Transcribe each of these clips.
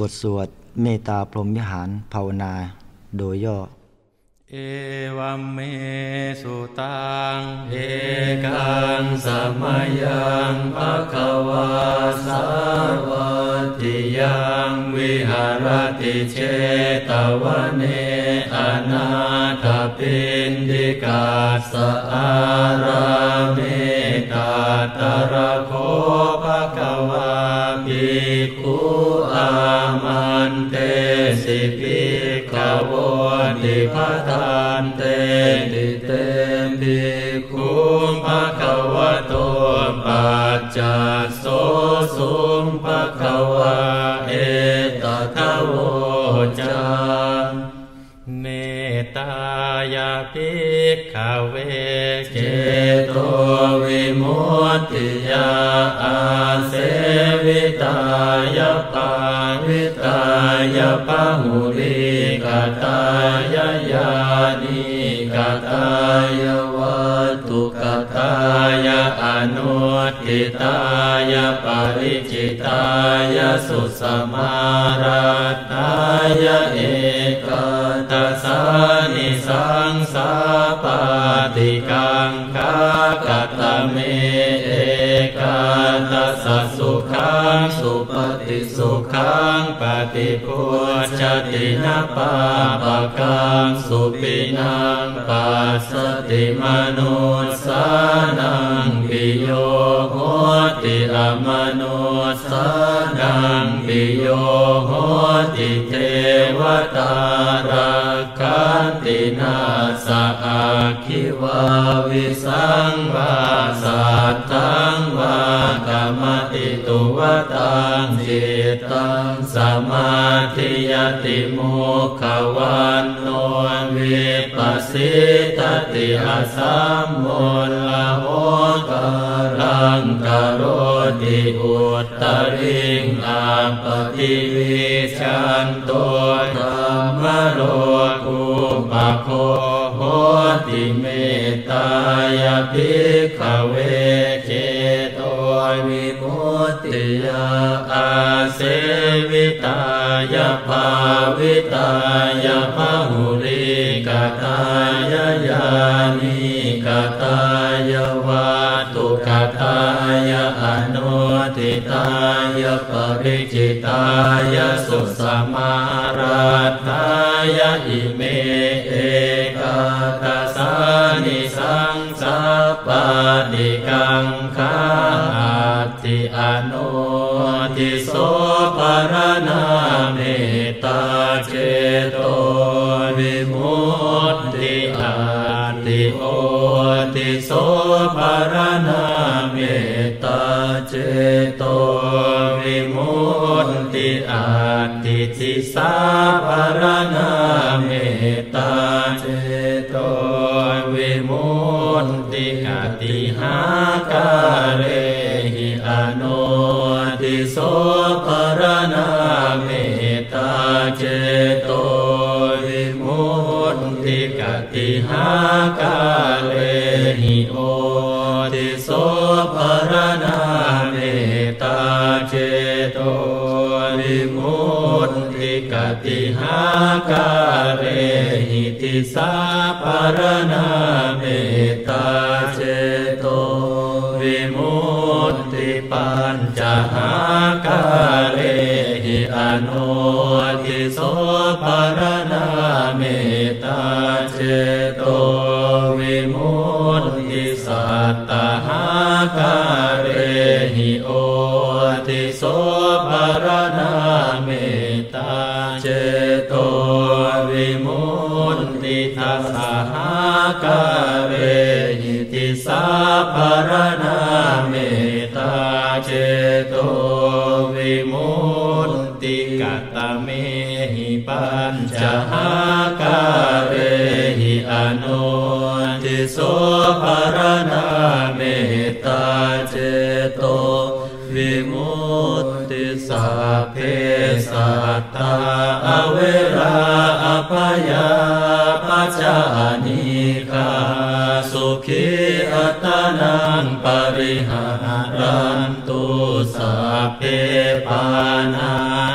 บทสวดเมตตาพรหมวิหารภาวนา โดยย่อ เอวัมเมสุตัง เอกังสมยยังภะคะวาสาวัติยังวิหารติเชตวเนอนาถปินดิกาสอาราเมตาตระโคภะคะวาภิกขุายายานิกตายาวัตุกตายาอนุติตายาปริจิตายาสุสมาราตายาเอ เมเอกาตัสสะสุขังสุปฏิสุขังปฏิพุชตินาปาปะกังสุปินังปัสสติมนุสานังปิโยโหติอมนุสานังปิโยโหติเทวตารา ตินาสะอาคิวาวิสังวาสัตตังวากรรมติตุวตังจิตตังสมาธิยติโมขวันโนวิปัสสิตติอาสัมโมลโหกาลังกโรติอุตตริงอาปฏิวิชันตัวธรรมโลกุ ปะโคโหติเมตายาภิกขเวเจโตวิมุตติยาอาเสวิตายาภาวิตายาภาหุลิกตายายานิกตายาวาตุกตายาอนุทิตายาปริจิตายาสุสมาราตายา เอกาทัสานิสังสาปาติกังคาติอนุทิโสปรณาเมตตาเจโตวิมุตติอาติโอติโสปรณาเมตตาเจโตวิมุตติอาติสิสาปรณา หาคาเรหิอนุติโสปรณาเมตตาเจโตวิมุตติกติหาคาเรหิโอติโสปรณาเมตตาเจโตวิมุตติกติหาคาเรหิติสาปรณาเมตตา หาคาเรหิอนุติโสปรณาเมตตาเจโตวิมุตติสัตตหาคาเรหิโอติโสปรณาเมตตาเจโตวิมุตติทัสสหาคาเรหิติสาปรณา หิอนุติโสปรณาเมตตาเจโตวิมุตติสัพเพสัตตาอเวราอภยาปัจจานิกาสุขีอัตานังปริหารันตุสัพเพปานา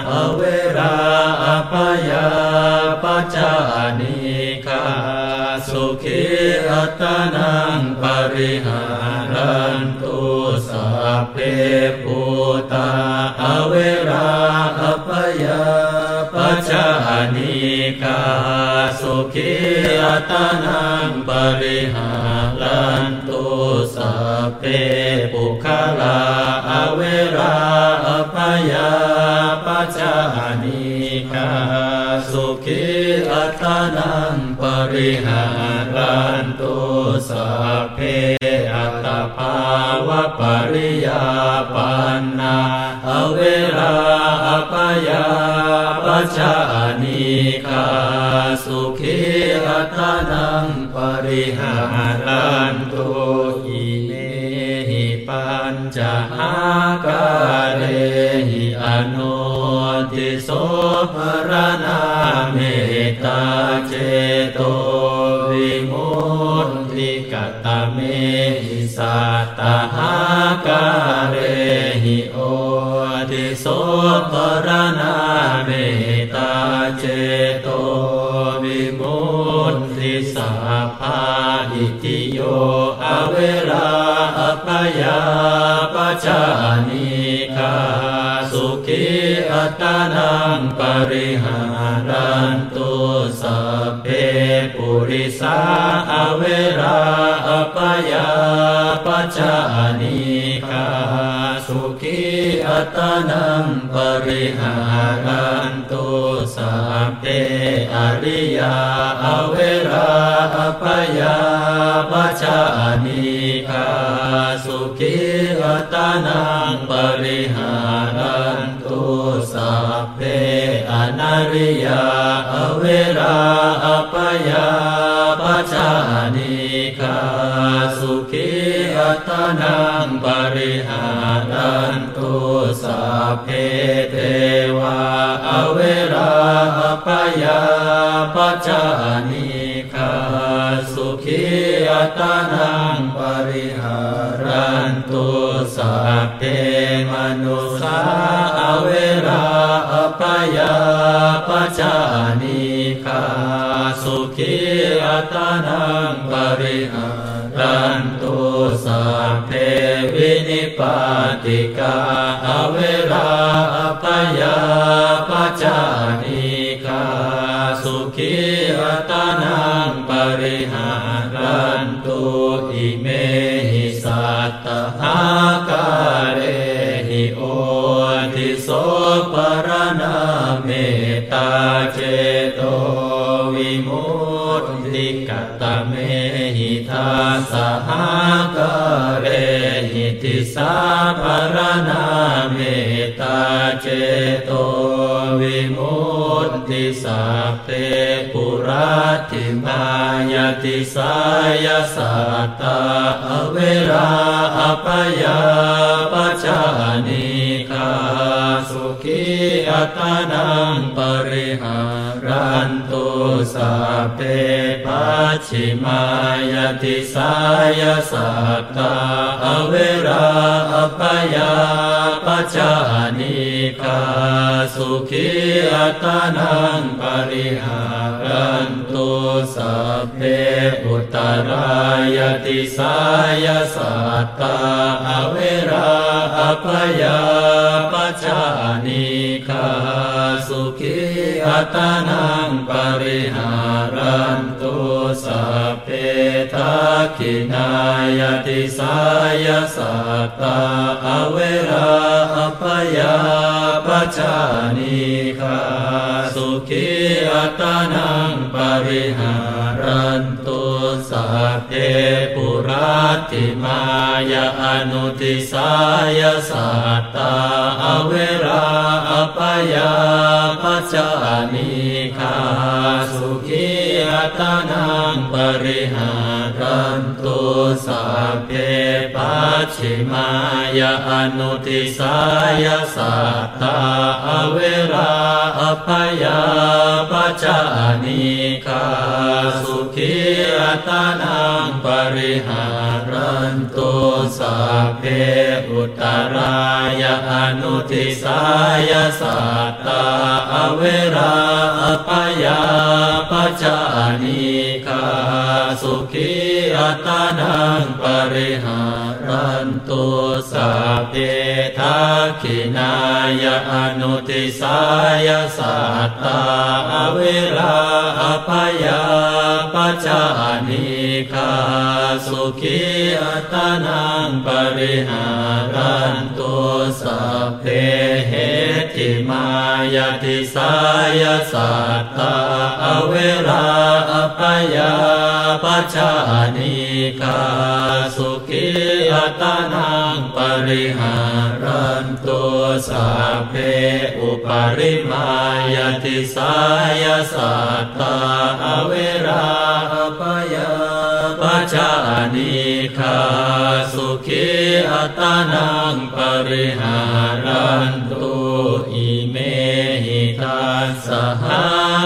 อเวราอปยาปัจจานิคา อัตนังปริหารันตุสัพเพปุตาอเวราอปยาปัจจานิกาสุขีอัตนังปริหารันตุสัพเพปุคลาอเวราอปยาปัจจานิกาสุขีอัตนัง ริหารันตุสัพเพอัตภาวะปริยาปันนาอเวราอปยาปัจจานิกาสุขีอัตนังปริหารัน ติโสภรณาเมตตาเจโตวิมุตติกตเมหิสัตตหากาเรหิโอติโสภรณาเมตตาเจโตวิมุตติสัพพาอิติโยอเวราอปยาปัจจานิคา อัตนังปริหารันตุสัพเพปุริสาอเวราอปยาปัจจานิคาสุขีอัตนังปริหารันตุสัพเพอริยาอเวราอปยาปัจจานิคาสุขีอัตนังปริหารัน ริยาอเวราอปยาปัจจานิคาสุขีอัตนังปริหารันตุสัพเพเทวาอเวราอปยาปัจจานิคาสุขีอัตนังปริหา นตุสัพเพมนุสาอเวราอปยาปัจานิคาสุขีอัตนังปริหารันตุสัพเพวินิปาติกาอเวราอปยาปัจานิคาสุขีอัตนังปริหา โสปรณาเมตตาเจโตวิมุตติกตเมหิทาสหกเรหิติสาปรณาเมตตาเจโตวิมุตติสัพเพปุราติมายติสายสัตตาเวราอปยาปัจานิคา ขีอัตนังปริหารันตุสัพเพปัชิมายติสายสัตตาอเวราอปยาปัจจานิกาสุขีอัตนังปริหารัน ตุสัพเพอุตรายติสายสัตตาอเวราอปยาปัจจานิคาสุขีอัตนังปริหารันตุสัพเพทักขินายติสายสัตตาอเวราอปยาปัจจานิคาสุขี पारेः เพปุราติมายาอนุติสายสัตตาอเวราอปยาปัจจานิคาสุขีอัตนังปริหารันตุสัพเพปัจฉิมายาอนุติสายสัตตาอเวราอปยาปัจจานิคาสุขีอัตนังงปริหารันตุสัพเพอุตรายาอนุติสายสัตตาอเวราปยาปัจานิคาสุขีอัตานังปริหารันตุสัพเพทักขินายอนุติสายสัตตาเวลาอภยา จานิคาสุขีอัตานังปริหารันตุสัพเพเหติมายติสายสัตตาเวราอภยา ปัจจานิคาสุขีอัตานังปริหารันตุสัพเพอุปริมายติสายสัตตาเวลาอภยาปัจจานิคาสุขีอัตานังปริหารันตุอิเมหิตัสสหา